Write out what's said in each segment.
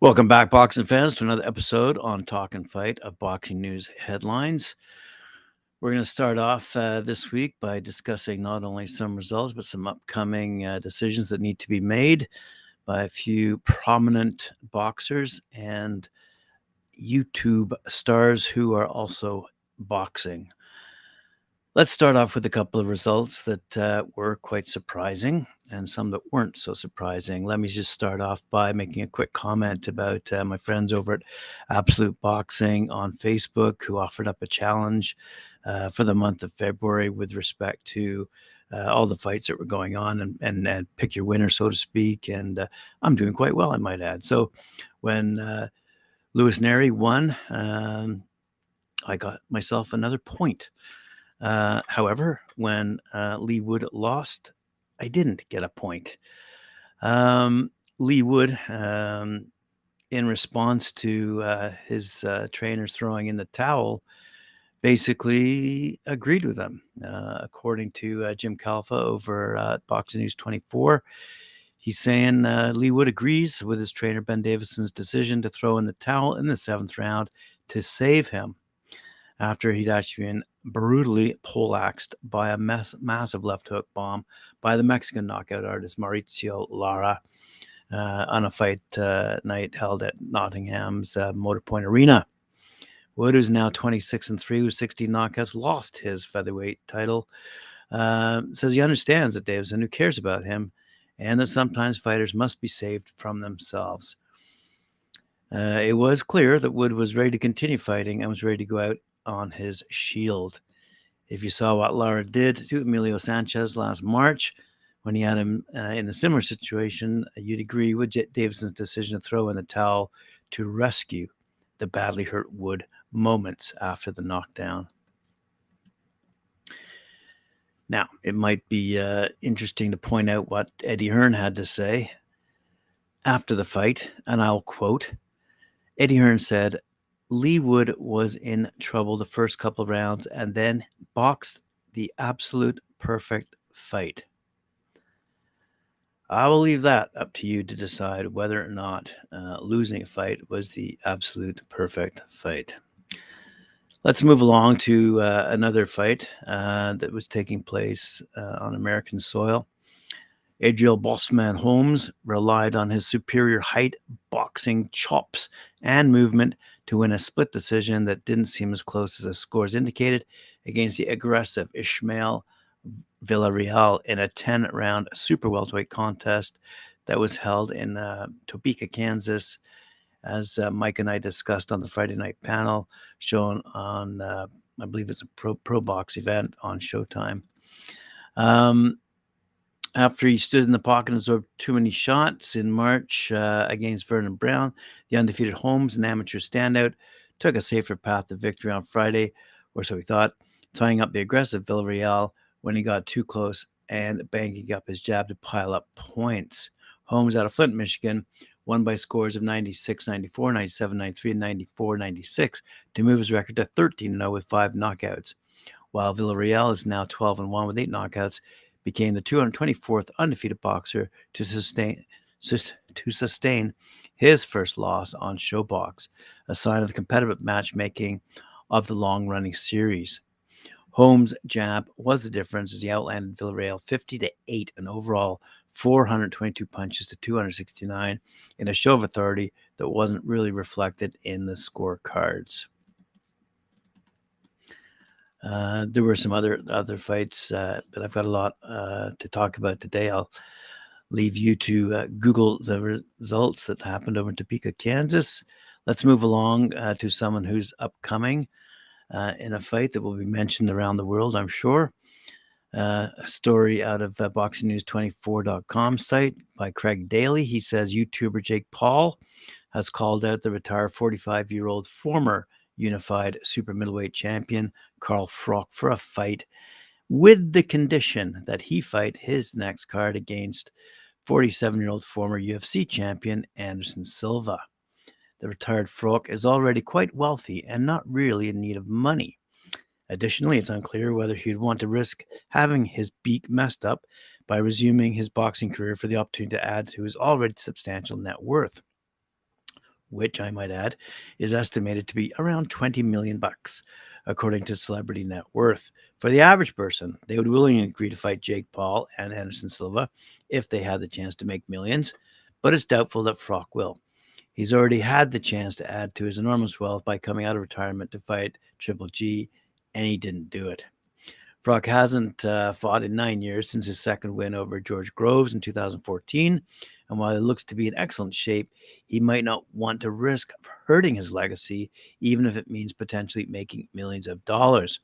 Welcome back, boxing fans, to another episode on Talk and Fight of Boxing News Headlines. We're going to start off uh, this week by discussing not only some results, but some upcoming uh, decisions that need to be made by a few prominent boxers and YouTube stars who are also boxing. Let's start off with a couple of results that uh, were quite surprising and some that weren't so surprising. Let me just start off by making a quick comment about uh, my friends over at Absolute Boxing on Facebook who offered up a challenge uh, for the month of February with respect to uh, all the fights that were going on and, and, and, pick your winner, so to speak. And uh, I'm doing quite well, I might add. So when uh, Louis Nery won, um, I got myself another point. Uh, however, when uh, Leigh Wood lost, I didn't get a point. Um, Leigh Wood, um, in response to uh, his uh, trainers throwing in the towel, basically agreed with them. Uh, according to Jim Calfa over at Boxing News 24, he's saying Leigh Wood agrees with his trainer Ben Davison's decision to throw in the towel in the seventh round to save him after he'd actually been brutally poleaxed by a mass, massive left hook bomb by the Mexican knockout artist Mauricio Lara uh, on a fight uh, night held at Nottingham's uh, Motorpoint Arena. Wood, who's now 26 and 3 with 60 knockouts, lost his featherweight title. Uh, says he understands that Davison, who cares about him, and that sometimes fighters must be saved from themselves. Uh, it was clear that Wood was ready to continue fighting and was ready to go out on his shield. If you saw what Lara did to Emilio Sanchez last March, when he had him uh, in a similar situation, you'd agree with Jet Davison's decision to throw in the towel to rescue the badly hurt Wood moments after the knockdown. Now, it might be uh, interesting to point out what Eddie Hearn had to say after the fight, and I'll quote Eddie Hearn said, Leigh Wood was in trouble the first couple rounds and then boxed the absolute perfect fight. I will leave that up to you to decide whether or not uh, losing a fight was the absolute perfect fight. Let's move along to uh, another fight uh, that was taking place uh, on American soil. Adriel Bossman Holmes relied on his superior height, boxing chops, and movement to win a split decision that didn't seem as close as the scores indicated against the aggressive Ishmael Villarreal in a 10 round super welterweight contest that was held in uh, Topeka, Kansas. As uh, Mike and I discussed on the Friday night panel, shown on, uh, I believe it's a pro, pro box event on Showtime. Um, after he stood in the pocket and absorbed too many shots in March uh, against Vernon Brown, the undefeated Holmes, an amateur standout, took a safer path to victory on Friday, or so he thought, tying up the aggressive Villarreal when he got too close and banking up his jab to pile up points. Holmes out of Flint, Michigan, won by scores of 96 94, 97 93, and 94 96 to move his record to 13 0 with five knockouts. While Villarreal is now 12 1 with eight knockouts, became the 224th undefeated boxer to sustain to sustain his first loss on ShoBox, a sign of the competitive matchmaking of the long-running series. Holmes' jab was the difference as he outlanded Villarreal 50 to 8 and overall 422 punches to 269 in a show of authority that wasn't really reflected in the scorecards. Uh, there were some other other fights, uh, but I've got a lot uh, to talk about today. I'll leave you to uh, Google the results that happened over in Topeka, Kansas. Let's move along uh, to someone who's upcoming in a fight that will be mentioned around the world, I'm sure. a story out of BoxingNews24.com site by Craig Daly. He says YouTuber Jake Paul has called out the retired 45 year old former unified super middleweight champion Carl Froch for a fight with the condition that he fight his next card against 47 year old former UFC champion Anderson Silva. The retired Froch is already quite wealthy and not really in need of money. Additionally, it's unclear whether he'd want to risk having his beak messed up by resuming his boxing career for the opportunity to add to his already substantial net worth, which I might add is estimated to be around 20 million bucks, according to Celebrity Net Worth. For the average person, they would willingly agree to fight Jake Paul and Anderson Silva if they had the chance to make millions, but it's doubtful that Froch will. He's already had the chance to add to his enormous wealth by coming out of retirement to fight Triple G, and he didn't do it. Froch hasn't uh, fought in nine years since his second win over George Groves in 2014. And while he looks to be in excellent shape, he might not want to risk hurting his legacy, even if it means potentially making millions of dollars.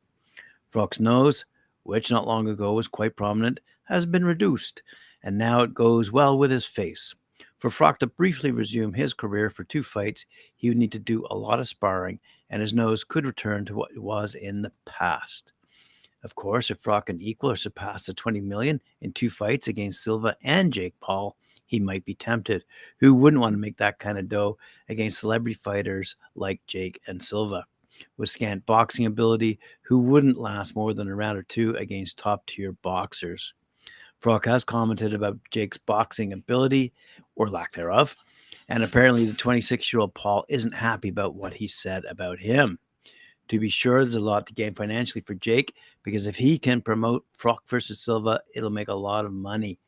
Froch's nose, which not long ago was quite prominent, has been reduced, and now it goes well with his face. For Froch to briefly resume his career for two fights, he would need to do a lot of sparring, and his nose could return to what it was in the past. Of course, if Froch can equal or surpass the 20 million in two fights against Silva and Jake Paul, he might be tempted. Who wouldn't want to make that kind of dough against celebrity fighters like Jake and Silva? With scant boxing ability, who wouldn't last more than a round or two against top tier boxers? Froch has commented about Jake's boxing ability or lack thereof, and apparently the 26 year old Paul isn't happy about what he said about him. To be sure, there's a lot to gain financially for Jake because if he can promote Froch versus Silva, it'll make a lot of money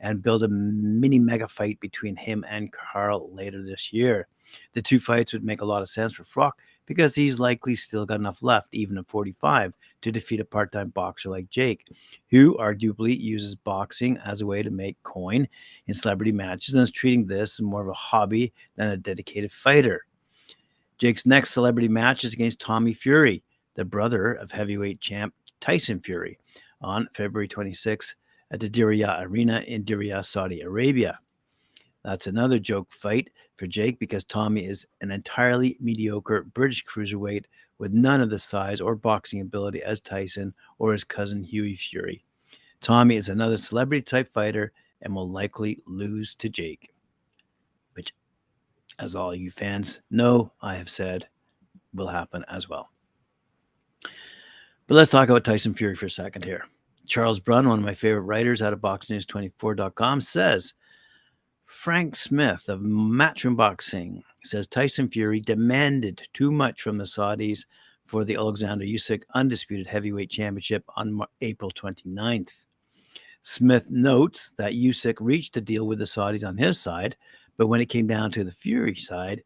and build a mini mega fight between him and Carl later this year. The two fights would make a lot of sense for Froch because he's likely still got enough left, even at 45, to defeat a part time boxer like Jake, who arguably uses boxing as a way to make coin in celebrity matches and is treating this more of a hobby than a dedicated fighter. Jake's next celebrity match is against Tommy Fury, the brother of heavyweight champ Tyson Fury, on February 26 at the Diriyah Arena in Diriyah, Saudi Arabia. That's another joke fight for Jake because Tommy is an entirely mediocre British cruiserweight with none of the size or boxing ability as Tyson or his cousin Hughie Fury. Tommy is another celebrity type fighter and will likely lose to Jake as all you fans know, I have said will happen as well. But let's talk about Tyson Fury for a second here. Charles Brun, one of my favorite writers out of BoxNews24.com, says Frank Smith of Matchroom Boxing says Tyson Fury demanded too much from the Saudis for the Alexander Usyk Undisputed Heavyweight Championship on April 29th. Smith notes that Usyk reached a deal with the Saudis on his side, but when it came down to the Fury side,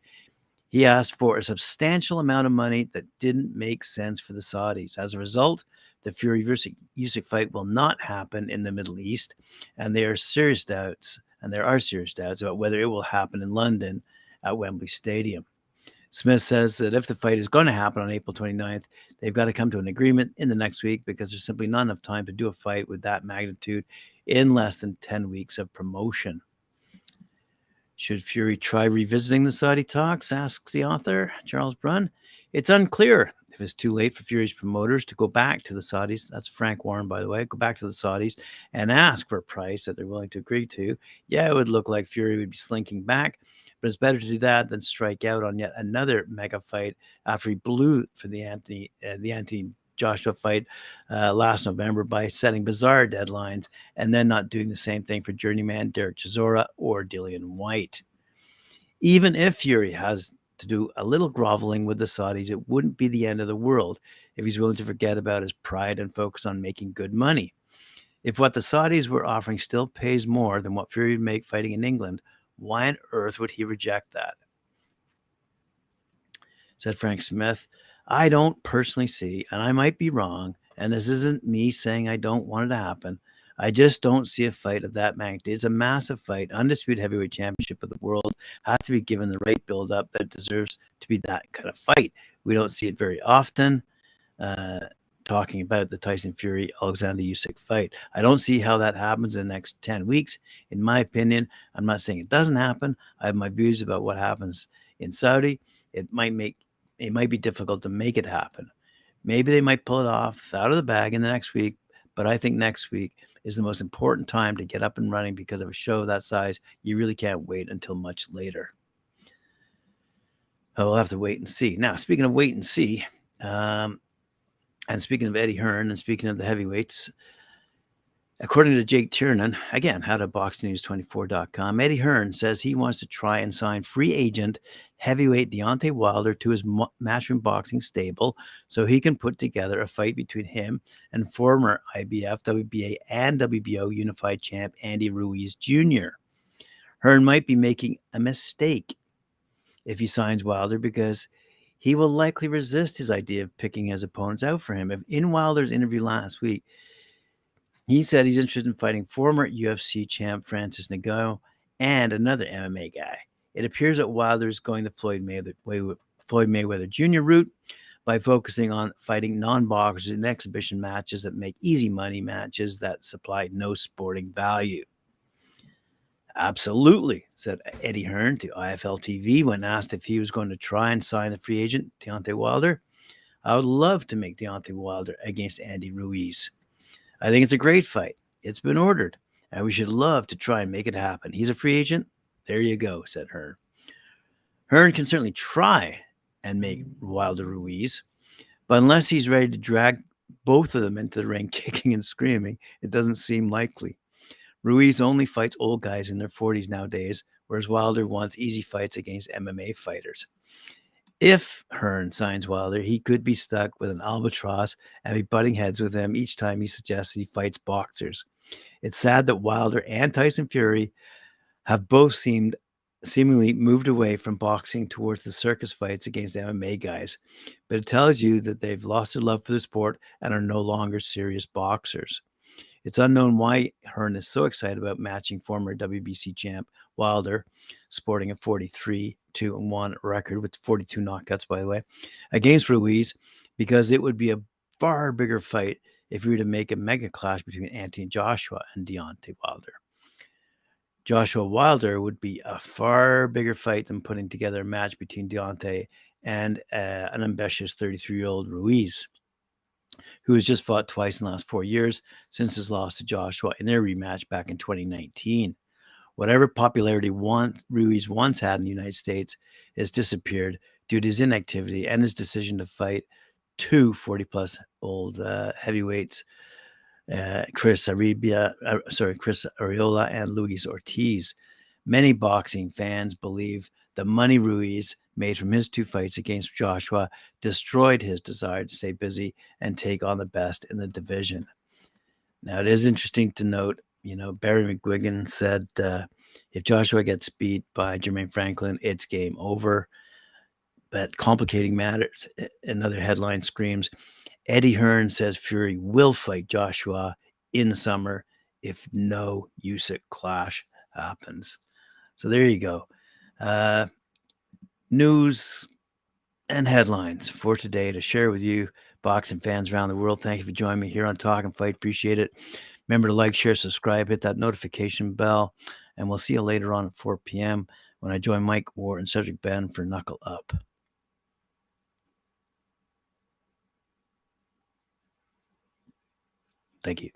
he asked for a substantial amount of money that didn't make sense for the Saudis. As a result, the Fury versus Usyk fight will not happen in the Middle East, and there are serious doubts, and there are serious doubts about whether it will happen in London at Wembley Stadium. Smith says that if the fight is going to happen on April 29th, they've got to come to an agreement in the next week because there's simply not enough time to do a fight with that magnitude in less than 10 weeks of promotion. Should Fury try revisiting the Saudi talks? asks the author, Charles Brun. It's unclear if it's too late for Fury's promoters to go back to the Saudis. That's Frank Warren, by the way. Go back to the Saudis and ask for a price that they're willing to agree to. Yeah, it would look like Fury would be slinking back, but it's better to do that than strike out on yet another mega fight after he blew for the Anthony, uh, the Anthony Joshua fight uh, last November by setting bizarre deadlines and then not doing the same thing for journeyman Dereck Chisora or Dillian Whyte. Even if Fury has to do a little groveling with the Saudis, it wouldn't be the end of the world if he's willing to forget about his pride and focus on making good money. If what the Saudis were offering still pays more than what Fury would make fighting in England, why on earth would he reject that? Said Frank Smith. I don't personally see, and I might be wrong, and this isn't me saying I don't want it to happen. I just don't see a fight of that magnitude. It's a massive fight. Undisputed heavyweight championship of the world has to be given the right build up that deserves to be that kind of fight. We don't see it very often. Uh, talking about the Tyson Fury Alexander Usyk fight. I don't see how that happens in the next 10 weeks. In my opinion, I'm not saying it doesn't happen. I have my views about what happens in Saudi. It might make it might be difficult to make it happen. Maybe they might pull it off out of the bag in the next week, but I think next week is the most important time to get up and running because of a show that size. You really can't wait until much later. We'll have to wait and see. Now, speaking of wait and see, um, And speaking of Eddie Hearn and speaking of the heavyweights, according to Jake Tiernan, again, out of BoxNews24.com, Eddie Hearn says he wants to try and sign free agent heavyweight Deontay Wilder to his Matchroom Boxing stable so he can put together a fight between him and former IBF, WBA, and WBO unified champ Andy Ruiz Jr. Hearn might be making a mistake if he signs Wilder because he will likely resist his idea of picking his opponents out for him. If in Wilder's interview last week, he said he's interested in fighting former UFC champ Francis Ngannou and another MMA guy. It appears that Wilder is going the Floyd Mayweather, Floyd Mayweather Jr. route by focusing on fighting non-boxers in exhibition matches that make easy money matches that supply no sporting value. Absolutely, said Eddie Hearn to IFL TV when asked if he was going to try and sign the free agent Deontay Wilder. I would love to make Deontay Wilder against Andy Ruiz. I think it's a great fight. It's been ordered, and we should love to try and make it happen. He's a free agent. There you go, said Hearn. Hearn can certainly try and make mm. Wilder Ruiz, but unless he's ready to drag both of them into the ring kicking and screaming, it doesn't seem likely. Ruiz only fights old guys in their 40s nowadays, whereas Wilder wants easy fights against MMA fighters. If Hearn signs Wilder, he could be stuck with an albatross and be butting heads with him each time he suggests he fights boxers. It's sad that Wilder and Tyson Fury have both seemed seemingly moved away from boxing towards the circus fights against MMA guys, but it tells you that they've lost their love for the sport and are no longer serious boxers. It's unknown why Hearn is so excited about matching former WBC champ Wilder, sporting a 43 2 1 record with 42 knockouts, by the way, against Ruiz, because it would be a far bigger fight if we were to make a mega clash between Anthony Joshua and Deontay Wilder. Joshua Wilder would be a far bigger fight than putting together a match between Deontay and uh, an ambitious 33 year old Ruiz who has just fought twice in the last four years since his loss to Joshua in their rematch back in 2019. Whatever popularity Ruiz once had in the United States has disappeared due to his inactivity and his decision to fight two 40 plus old uh, heavyweights, uh, Chris Arabia, uh, sorry, Chris Arreola and Luis Ortiz. Many boxing fans believe the money Ruiz made from his two fights against Joshua destroyed his desire to stay busy and take on the best in the division. Now, it is interesting to note, you know, Barry McGuigan said uh, if Joshua gets beat by Jermaine Franklin, it's game over. But complicating matters, another headline screams Eddie Hearn says Fury will fight Joshua in the summer if no Usyk clash happens. So there you go. Uh, news and headlines for today to share with you, boxing fans around the world. Thank you for joining me here on Talk and Fight. Appreciate it. Remember to like, share, subscribe, hit that notification bell, and we'll see you later on at 4 p.m. when I join Mike Ward and Cedric Ben for Knuckle Up. Thank you.